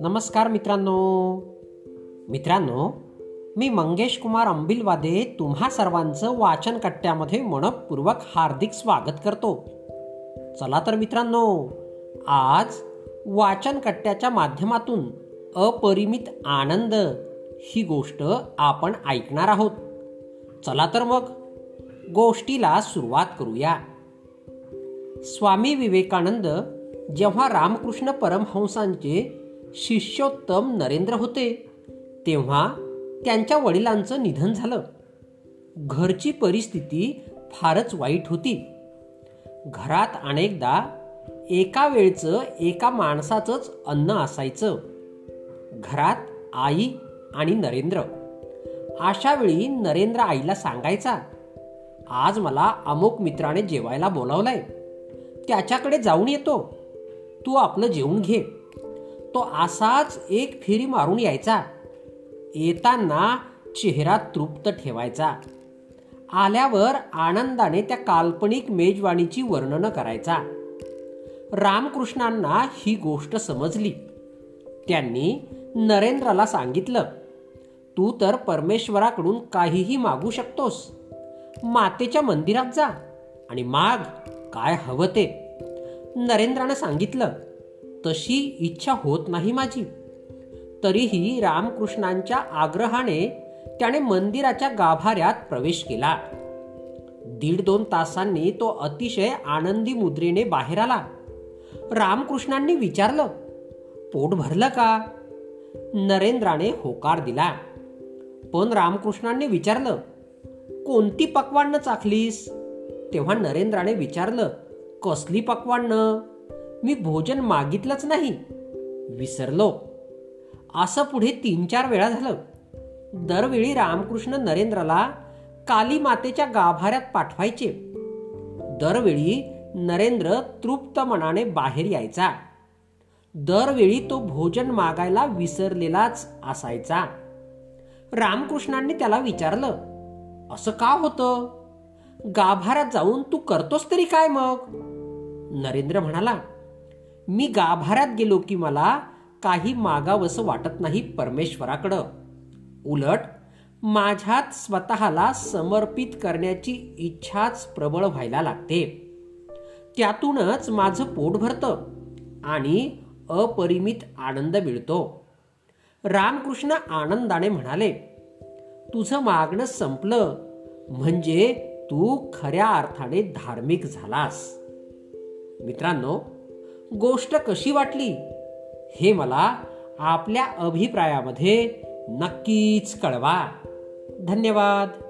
नमस्कार मित्रांनो. मित्रांनो मी मंगेश कुमार अंबिलवादे तुम्हा सर्वांचं वाचन कट्ट्यामध्ये मनपूर्वक हार्दिक स्वागत करतो. चला तर मित्रांनो आज वाचन कट्ट्याच्या माध्यमातून अपरिमित आनंद ही गोष्ट आपण ऐकणार आहोत. चला तर मग गोष्टीला सुरुवात करूया. स्वामी विवेकानंद जेव्हा रामकृष्ण परमहंसांचे शिष्योत्तम नरेंद्र होते तेव्हा त्यांच्या वडिलांचं निधन झालं. घरची परिस्थिती फारच वाईट होती. घरात अनेकदा एका वेळचं एका माणसाचंच अन्न असायचं. घरात आई आणि नरेंद्र. अशा वेळी नरेंद्र आईला सांगायचा आज मला अमुक मित्राने जेवायला बोलावलंय. त्याच्याकडे जाऊन येतो. तू आपलं जेवून घे. तो असाच एक फेरी मारून यायचा. येताना चेहरा तृप्त ठेवायचा. आल्यावर आनंदाने त्या काल्पनिक मेजवानीची वर्णनं करायचा. रामकृष्णांना ही गोष्ट समजली. त्यांनी नरेंद्रला सांगितलं तू तर परमेश्वराकडून काहीही मागू शकतोस. मातेच्या मंदिरात जा आणि माग. काय हवं ते? नरेंद्रानं सांगितलं तशी इच्छा होत नाही माझी. तरीही रामकृष्णांच्या आग्रहाने त्याने मंदिराच्या गाभाऱ्यात प्रवेश केला. दीड दोन तासांनी तो अतिशय आनंदी मुद्रेने बाहेर आला. रामकृष्णांनी विचारलं पोट भरलं का? नरेंद्राने होकार दिला. पण रामकृष्णांनी विचारलं कोणती पक्वान्न चाखलीस? तेव्हा नरेंद्राने विचारलं कसली पक्वान्न मी भोजन मागितलंच नाही. विसरलो. असं पुढे तीन चार वेळा झालं. दरवेळी रामकृष्ण नरेंद्रला काली मातेच्या गाभाऱ्यात पाठवायचे. दरवेळी नरेंद्र तृप्त मनाने बाहेर यायचा. दरवेळी तो भोजन मागायला विसरलेलाच असायचा. रामकृष्णांनी त्याला विचारलं असं का होतं? गाभारात जाऊन तू करतोस तरी काय मग? नरेंद्र म्हणाला मी गाभाऱ्यात गेलो की मला काही मागावंसं वाटत नाही परमेश्वराकडं. उलट माझ्यात स्वतःला समर्पित करण्याची इच्छाच प्रबळ व्हायला लागते. त्यातूनच माझं पोट भरतं आणि अपरिमित आनंद मिळतो. रामकृष्ण आनंदाने म्हणाले तुझं मागणं संपलं. म्हणजे तू खऱ्या अर्थाने धार्मिक झालास. मित्रांनो गोष्ट कशी वाटली? हे मला आपल्या अभिप्रायामध्ये नक्कीच कळवा. धन्यवाद.